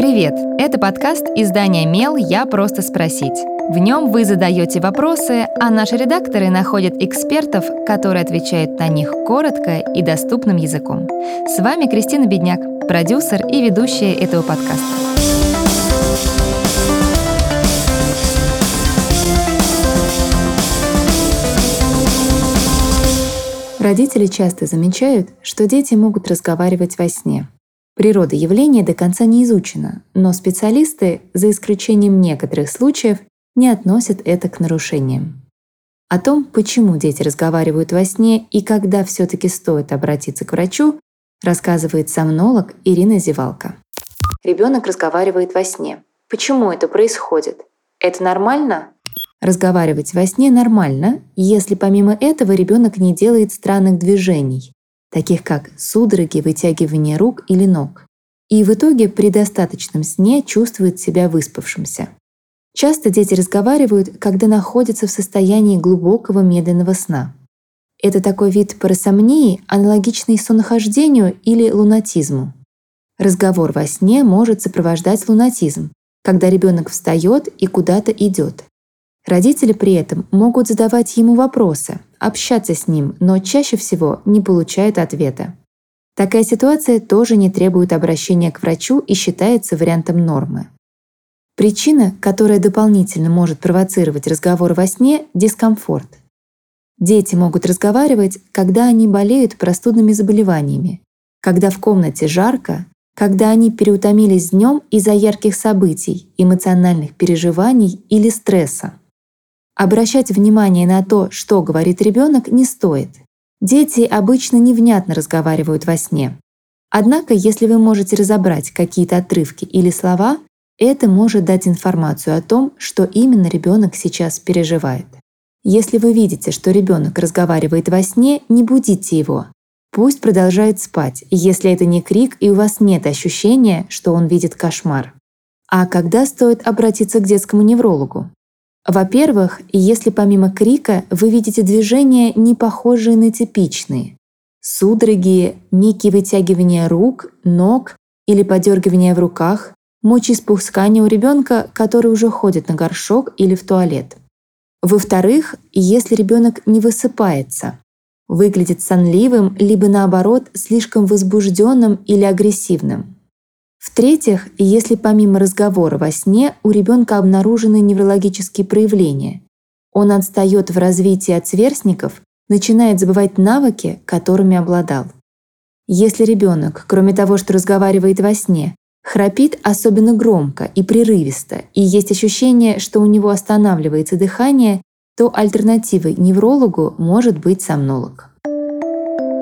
Привет! Это подкаст издания «Мел. Я просто спросить». В нем вы задаете вопросы, а наши редакторы находят экспертов, которые отвечают на них коротко и доступным языком. С вами Кристина Бедняк, продюсер и ведущая этого подкаста. Родители часто замечают, что дети могут разговаривать во сне. Природа явления до конца не изучена, но специалисты, за исключением некоторых случаев, не относят это к нарушениям. О том, почему дети разговаривают во сне и когда все-таки стоит обратиться к врачу, рассказывает сомнолог Ирина Зевалка. Ребенок разговаривает во сне. Почему это происходит? Это нормально? Разговаривать во сне нормально, если помимо этого ребенок не делает странных движений, таких как судороги, вытягивание рук или ног, и в итоге при достаточном сне чувствует себя выспавшимся. Часто дети разговаривают, когда находятся в состоянии глубокого медленного сна. Это такой вид парасомнии, аналогичный сонохождению или лунатизму. Разговор во сне может сопровождать лунатизм, когда ребенок встает и куда-то идет. Родители при этом могут задавать ему вопросы, общаться с ним, но чаще всего не получают ответа. Такая ситуация тоже не требует обращения к врачу и считается вариантом нормы. Причина, которая дополнительно может провоцировать разговор во сне — дискомфорт. Дети могут разговаривать, когда они болеют простудными заболеваниями, когда в комнате жарко, когда они переутомились днем из-за ярких событий, эмоциональных переживаний или стресса. Обращать внимание на то, что говорит ребенок, не стоит. Дети обычно невнятно разговаривают во сне. Однако, если вы можете разобрать какие-то отрывки или слова, это может дать информацию о том, что именно ребенок сейчас переживает. Если вы видите, что ребенок разговаривает во сне, не будите его. Пусть продолжает спать, если это не крик и у вас нет ощущения, что он видит кошмар. А когда стоит обратиться к детскому неврологу? Во-первых, если помимо крика вы видите движения, не похожие на типичные, судороги, некие вытягивания рук, ног или подергивания в руках, мочеиспускание у ребенка, который уже ходит на горшок или в туалет. Во-вторых, если ребенок не высыпается, выглядит сонливым, либо наоборот слишком возбужденным или агрессивным. В-третьих, если помимо разговора во сне у ребенка обнаружены неврологические проявления, он отстает в развитии от сверстников, начинает забывать навыки, которыми обладал. Если ребенок, кроме того, что разговаривает во сне, Храпит особенно громко и прерывисто, и есть ощущение, что у него останавливается дыхание, то альтернативой неврологу может быть сомнолог.